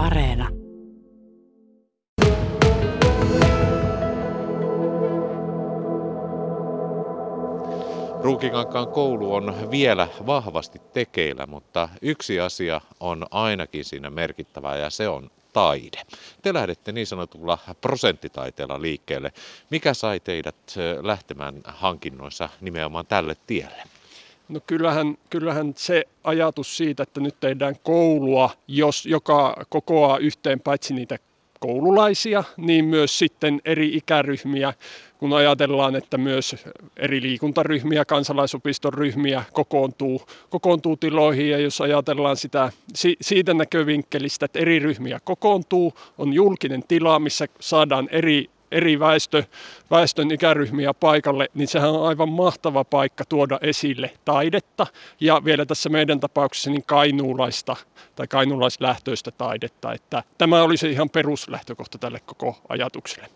Areena. Ruukinkankaan koulu on vielä vahvasti tekeillä, mutta yksi asia on ainakin siinä merkittävää ja se on taide. Te lähdette niin sanotulla prosenttitaiteella liikkeelle. Mikä sai teidät lähtemään hankinnoissa nimenomaan tälle tielle? No kyllähän, kyllähän se ajatus siitä, että nyt tehdään koulua, jos, joka kokoaa yhteen paitsi niitä koululaisia, niin myös sitten eri ikäryhmiä, kun ajatellaan, että myös eri liikuntaryhmiä, kansalaisopiston ryhmiä kokoontuu, kokoontuu tiloihin. Ja jos ajatellaan sitä siitä näkövinkkelistä, että eri ryhmiä kokoontuu, on julkinen tila, missä saadaan eri eri väestö, väestön ikäryhmiä paikalle, niin sehän on aivan mahtava paikka tuoda esille taidetta ja vielä tässä meidän tapauksessa niin kainuulaista tai kainuulaislähtöistä taidetta. Että tämä oli se ihan peruslähtökohta tälle koko ajatukselle.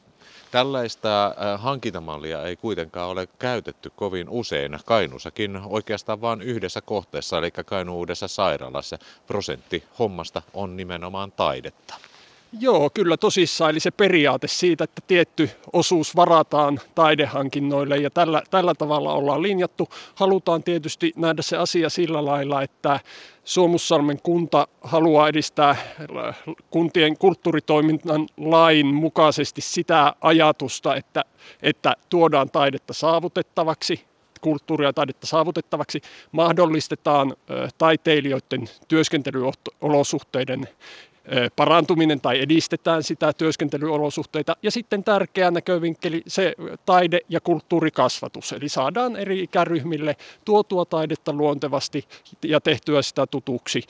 Tällaista äh, hankintamallia ei kuitenkaan ole käytetty kovin usein. Kainuussakin oikeastaan vain yhdessä kohteessa, eli Kainuudessa sairaalassa. Prosentti hommasta on nimenomaan taidetta. Joo, kyllä tosissaan. Eli se periaate siitä, että tietty osuus varataan taidehankinnoille ja tällä, tällä tavalla ollaan linjattu. Halutaan tietysti nähdä se asia sillä lailla, että Suomussalmen kunta haluaa edistää kuntien kulttuuritoiminnan lain mukaisesti sitä ajatusta, että, että tuodaan taidetta saavutettavaksi, kulttuuria ja taidetta saavutettavaksi, mahdollistetaan taiteilijoiden työskentelyolosuhteiden parantuminen tai edistetään sitä työskentelyolosuhteita. Ja sitten tärkeä näkövinkkeli se taide- ja kulttuurikasvatus, eli saadaan eri ikäryhmille tuotua taidetta luontevasti ja tehtyä sitä tutuksi.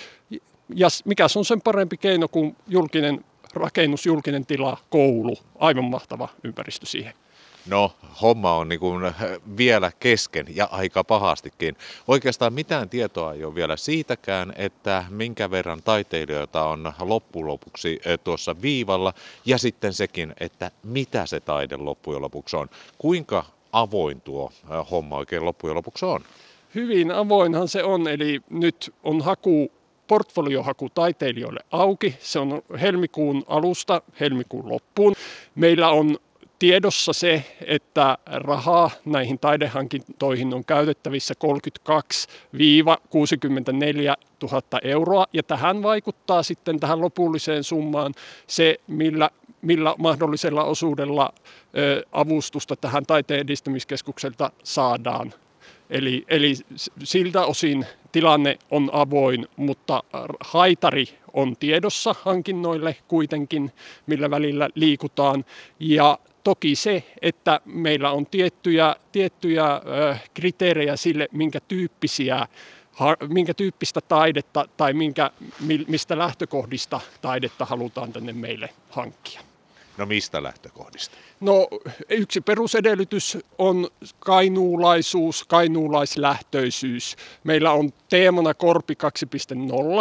Ja mikä on sen parempi keino kuin julkinen rakennus, julkinen tila, koulu, aivan mahtava ympäristö siihen. No, homma on niin kuin vielä kesken ja aika pahastikin. Oikeastaan mitään tietoa ei ole vielä siitäkään, että minkä verran taiteilijoita on loppujen lopuksi eh, tuossa viivalla ja sitten sekin, että mitä se taide loppujen lopuksi on. Kuinka avoin tuo eh, homma oikein loppujen lopuksi on? Hyvin avoinhan se on, eli nyt on haku portfoliohaku taiteilijoille auki. Se on helmikuun alusta helmikuun loppuun. Meillä on tiedossa se, että rahaa näihin taidehankintoihin on käytettävissä 32-64 000 euroa, ja tähän vaikuttaa sitten tähän lopulliseen summaan se, millä, millä mahdollisella osuudella ö, avustusta tähän taiteen edistämiskeskukselta saadaan. Eli, eli siltä osin tilanne on avoin, mutta haitari on tiedossa hankinnoille kuitenkin, millä välillä liikutaan. Ja Toki se, että meillä on tiettyjä, tiettyjä kriteerejä sille, minkä tyyppisiä minkä tyyppistä taidetta tai minkä, mistä lähtökohdista taidetta halutaan tänne meille hankkia. No mistä lähtökohdista? No yksi perusedellytys on kainuulaisuus, kainuulaislähtöisyys. Meillä on teemana Korpi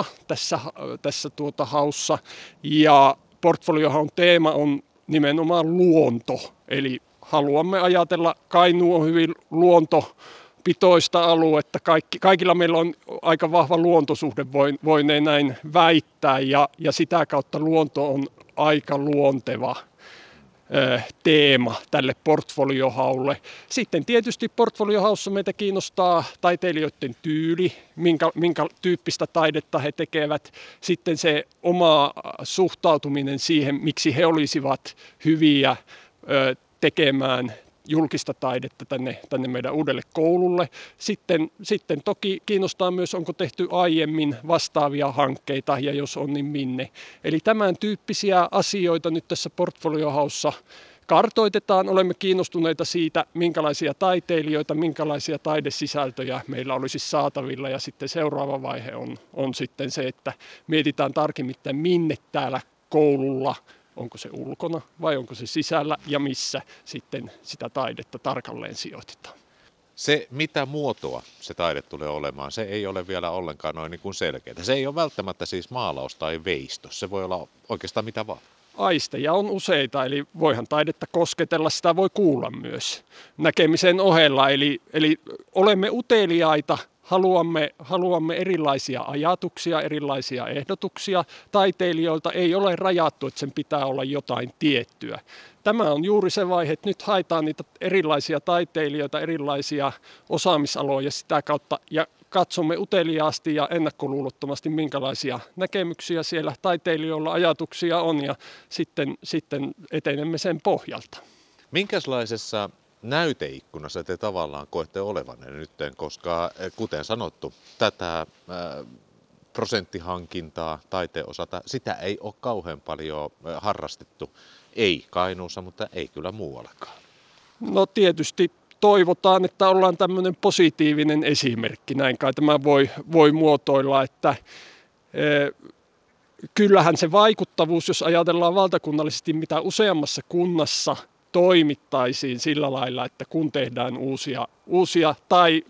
2.0 tässä, tässä tuota haussa ja portfoliohan teema on nimenomaan luonto. Eli haluamme ajatella, Kainuu on hyvin luonto pitoista aluetta. Kaikki, kaikilla meillä on aika vahva luontosuhde, voinee näin väittää, ja, ja sitä kautta luonto on aika luonteva teema tälle portfoliohaulle. Sitten tietysti portfoliohaussa meitä kiinnostaa taiteilijoiden tyyli, minkä, minkä tyyppistä taidetta he tekevät. Sitten se oma suhtautuminen siihen, miksi he olisivat hyviä tekemään julkista taidetta tänne, tänne meidän uudelle koululle. Sitten, sitten toki kiinnostaa myös, onko tehty aiemmin vastaavia hankkeita ja jos on, niin minne. Eli tämän tyyppisiä asioita nyt tässä portfoliohaussa kartoitetaan. Olemme kiinnostuneita siitä, minkälaisia taiteilijoita, minkälaisia taidesisältöjä meillä olisi saatavilla. Ja sitten seuraava vaihe on, on sitten se, että mietitään tarkemmin, että minne täällä koululla onko se ulkona vai onko se sisällä ja missä sitten sitä taidetta tarkalleen sijoitetaan. Se, mitä muotoa se taide tulee olemaan, se ei ole vielä ollenkaan noin niin kuin selkeää. Se ei ole välttämättä siis maalaus tai veisto, se voi olla oikeastaan mitä vaan. aisteja on useita, eli voihan taidetta kosketella, sitä voi kuulla myös näkemisen ohella. Eli, eli olemme uteliaita, haluamme, haluamme erilaisia ajatuksia, erilaisia ehdotuksia. Taiteilijoilta ei ole rajattu, että sen pitää olla jotain tiettyä. Tämä on juuri se vaihe, että nyt haetaan niitä erilaisia taiteilijoita, erilaisia osaamisaloja sitä kautta ja katsomme uteliaasti ja ennakkoluulottomasti, minkälaisia näkemyksiä siellä taiteilijoilla ajatuksia on ja sitten, sitten etenemme sen pohjalta. Minkälaisessa näyteikkunassa te tavallaan koette olevanne nyt, koska eh, kuten sanottu, tätä äh, prosenttihankintaa taiteen osalta, sitä ei ole kauhean paljon eh, harrastettu. Ei Kainuussa, mutta ei kyllä muuallakaan. No tietysti toivotaan, että ollaan tämmöinen positiivinen esimerkki. Näin kai tämä voi, voi muotoilla, että e, kyllähän se vaikuttavuus, jos ajatellaan valtakunnallisesti, mitä useammassa kunnassa toimittaisiin sillä lailla, että kun tehdään uusia, uusia tai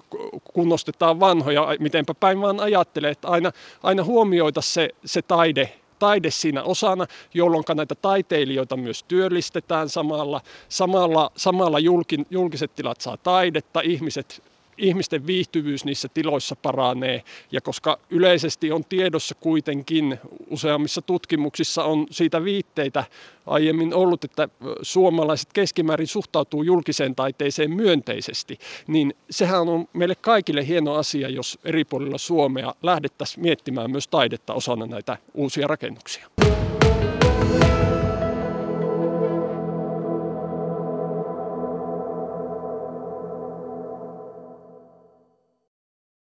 kunnostetaan vanhoja, mitenpä päin vaan ajattelee, että aina, aina huomioita se, se taide taide siinä osana, jolloin näitä taiteilijoita myös työllistetään samalla. Samalla, samalla julkin, julkiset tilat saa taidetta, ihmiset ihmisten viihtyvyys niissä tiloissa paranee. Ja koska yleisesti on tiedossa kuitenkin, useammissa tutkimuksissa on siitä viitteitä aiemmin ollut, että suomalaiset keskimäärin suhtautuu julkiseen taiteeseen myönteisesti, niin sehän on meille kaikille hieno asia, jos eri puolilla Suomea lähdettäisiin miettimään myös taidetta osana näitä uusia rakennuksia.